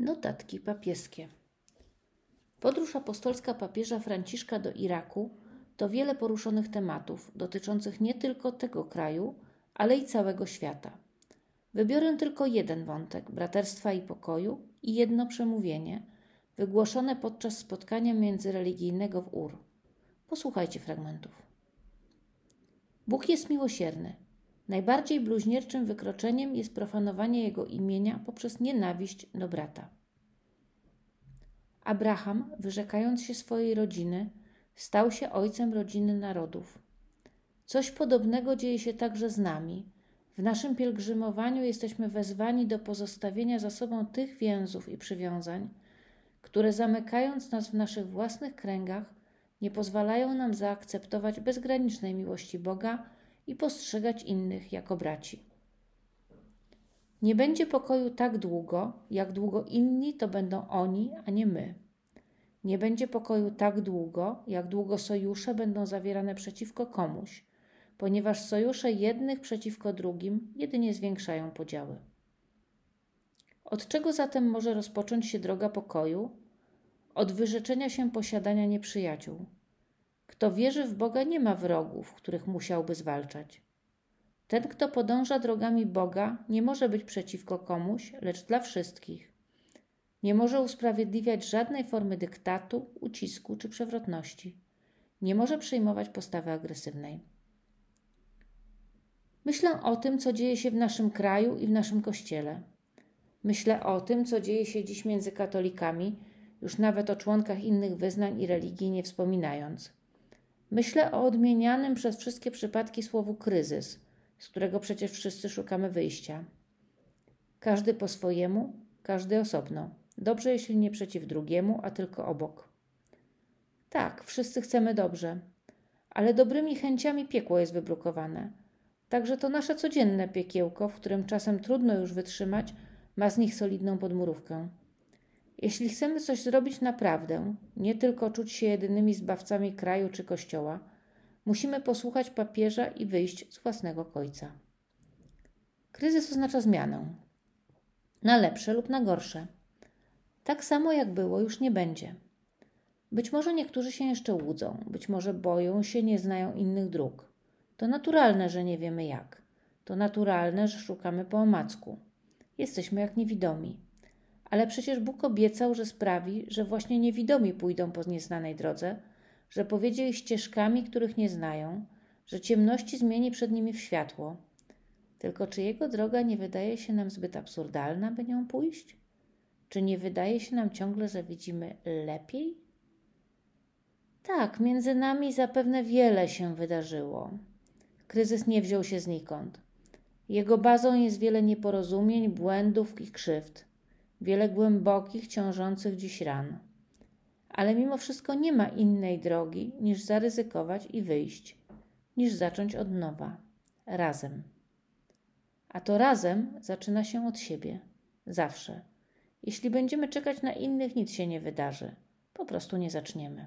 Notatki papieskie. Podróż apostolska papieża Franciszka do Iraku to wiele poruszonych tematów dotyczących nie tylko tego kraju, ale i całego świata. Wybiorę tylko jeden wątek braterstwa i pokoju i jedno przemówienie wygłoszone podczas spotkania międzyreligijnego w Ur. Posłuchajcie fragmentów. Bóg jest miłosierny. Najbardziej bluźnierczym wykroczeniem jest profanowanie jego imienia poprzez nienawiść do brata. Abraham, wyrzekając się swojej rodziny, stał się ojcem rodziny narodów. Coś podobnego dzieje się także z nami. W naszym pielgrzymowaniu jesteśmy wezwani do pozostawienia za sobą tych więzów i przywiązań, które zamykając nas w naszych własnych kręgach, nie pozwalają nam zaakceptować bezgranicznej miłości Boga i postrzegać innych jako braci. Nie będzie pokoju tak długo, jak długo inni to będą oni, a nie my. Nie będzie pokoju tak długo, jak długo sojusze będą zawierane przeciwko komuś, ponieważ sojusze jednych przeciwko drugim jedynie zwiększają podziały. Od czego zatem może rozpocząć się droga pokoju? Od wyrzeczenia się posiadania nieprzyjaciół. Kto wierzy w Boga, nie ma wrogów, których musiałby zwalczać. Ten, kto podąża drogami Boga, nie może być przeciwko komuś, lecz dla wszystkich. Nie może usprawiedliwiać żadnej formy dyktatu, ucisku czy przewrotności. Nie może przyjmować postawy agresywnej. Myślę o tym, co dzieje się w naszym kraju i w naszym kościele. Myślę o tym, co dzieje się dziś między katolikami, już nawet o członkach innych wyznań i religii nie wspominając. Myślę o odmienianym przez wszystkie przypadki słowu kryzys, z którego przecież wszyscy szukamy wyjścia. Każdy po swojemu, każdy osobno. Dobrze, jeśli nie przeciw drugiemu, a tylko obok. Tak, wszyscy chcemy dobrze, ale dobrymi chęciami piekło jest wybrukowane. Także to nasze codzienne piekiełko, w którym czasem trudno już wytrzymać, ma z nich solidną podmurówkę. Jeśli chcemy coś zrobić naprawdę, nie tylko czuć się jedynymi zbawcami kraju czy kościoła, musimy posłuchać papieża i wyjść z własnego końca. Kryzys oznacza zmianę. Na lepsze lub na gorsze. Tak samo jak było, już nie będzie. Być może niektórzy się jeszcze łudzą, być może boją się, nie znają innych dróg. To naturalne, że nie wiemy jak. To naturalne, że szukamy po omacku. Jesteśmy jak niewidomi. Ale przecież Bóg obiecał, że sprawi, że właśnie niewidomi pójdą po nieznanej drodze, że powiedzie ich ścieżkami, których nie znają, że ciemności zmieni przed nimi w światło. Tylko czy jego droga nie wydaje się nam zbyt absurdalna, by nią pójść? Czy nie wydaje się nam ciągle, że widzimy lepiej? Tak, między nami zapewne wiele się wydarzyło. Kryzys nie wziął się znikąd. Jego bazą jest wiele nieporozumień, błędów i krzywd wiele głębokich, ciążących dziś ran. Ale mimo wszystko nie ma innej drogi niż zaryzykować i wyjść, niż zacząć od nowa, razem. A to razem zaczyna się od siebie, zawsze. Jeśli będziemy czekać na innych, nic się nie wydarzy. Po prostu nie zaczniemy.